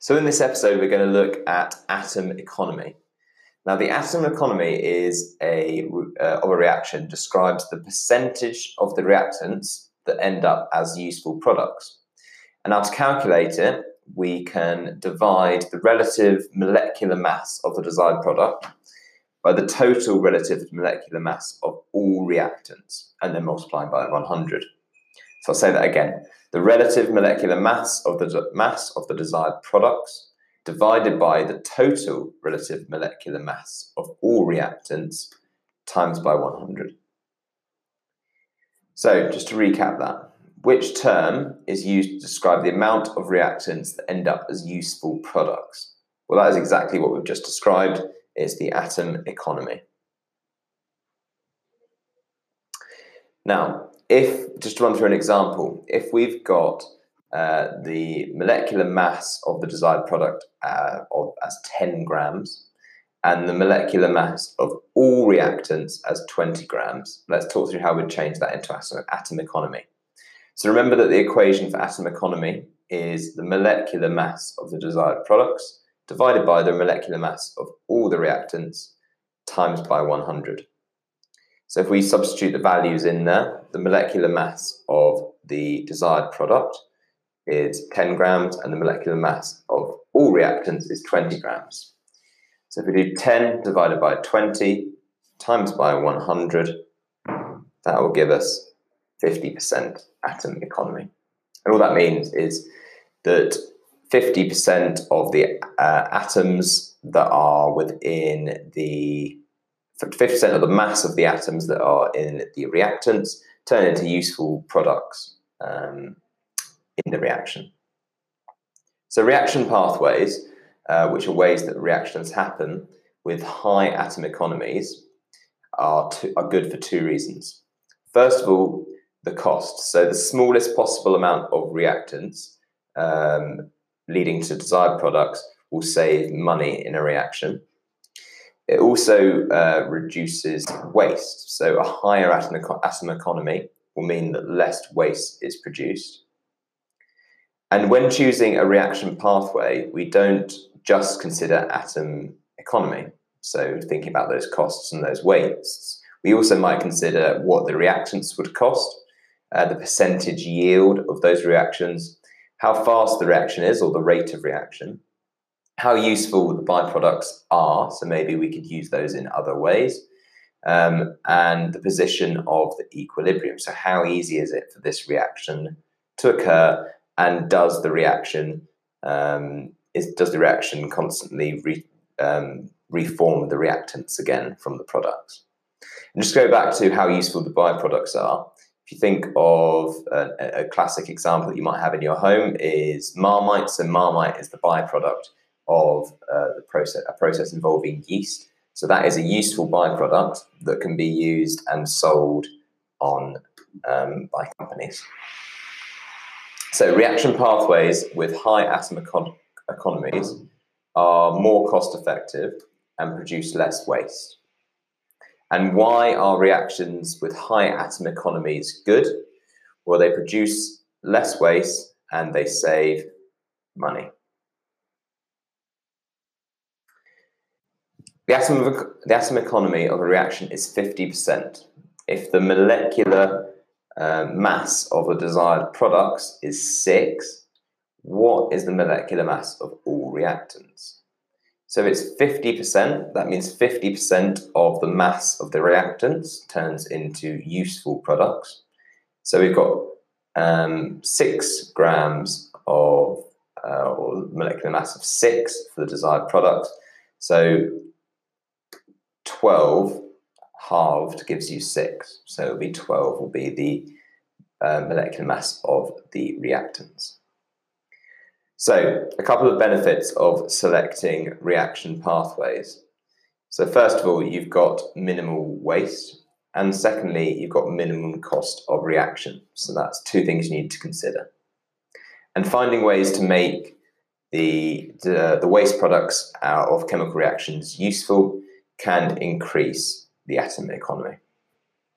So, in this episode, we're going to look at atom economy. Now, the atom economy is a uh, of a reaction describes the percentage of the reactants that end up as useful products. And now, to calculate it, we can divide the relative molecular mass of the desired product by the total relative molecular mass of all reactants, and then multiplying by 100. So I'll say that again the relative molecular mass of the mass of the desired products divided by the total relative molecular mass of all reactants times by 100. So just to recap that, which term is used to describe the amount of reactants that end up as useful products? Well, that is exactly what we've just described. It's the atom economy. Now, if just to run through an example, if we've got uh, the molecular mass of the desired product uh, of, as 10 grams and the molecular mass of all reactants as 20 grams, let's talk through how we'd change that into atom, atom economy. So remember that the equation for atom economy is the molecular mass of the desired products divided by the molecular mass of all the reactants times by 100. So if we substitute the values in there, the molecular mass of the desired product is 10 grams and the molecular mass of all reactants is 20 grams. So if we do 10 divided by 20 times by 100, that will give us 50% atom economy. And all that means is that 50% of the uh, atoms that are within the 50% of the mass of the atoms that are in the reactants turn into useful products um, in the reaction. So, reaction pathways, uh, which are ways that reactions happen with high atom economies, are, two, are good for two reasons. First of all, the cost. So, the smallest possible amount of reactants um, leading to desired products will save money in a reaction. It also uh, reduces waste. So a higher atom, atom economy will mean that less waste is produced. And when choosing a reaction pathway, we don't just consider atom economy. So thinking about those costs and those wastes, we also might consider what the reactants would cost, uh, the percentage yield of those reactions, how fast the reaction is or the rate of reaction, how useful the byproducts are. So maybe we could use those in other ways. Um, and the position of the equilibrium. So how easy is it for this reaction to occur? And does the reaction um, is does the reaction constantly re, um, reform the reactants again from the products? And just go back to how useful the byproducts are. If you think of a, a classic example that you might have in your home is Marmite. So Marmite is the byproduct of uh, the process, a process involving yeast. So that is a useful byproduct that can be used and sold on um, by companies. So reaction pathways with high atom econ- economies are more cost effective and produce less waste. And why are reactions with high atom economies good? Well, they produce less waste and they save money. The atom, of, the atom economy of a reaction is 50%. If the molecular uh, mass of the desired products is 6, what is the molecular mass of all reactants? So it's 50%, that means 50% of the mass of the reactants turns into useful products. So we've got um, 6 grams of uh, molecular mass of 6 for the desired product. So 12 halved gives you 6. So it'll be 12 will be the uh, molecular mass of the reactants. So a couple of benefits of selecting reaction pathways. So first of all, you've got minimal waste. And secondly, you've got minimum cost of reaction. So that's two things you need to consider. And finding ways to make the, the, the waste products out of chemical reactions useful can increase the atom economy.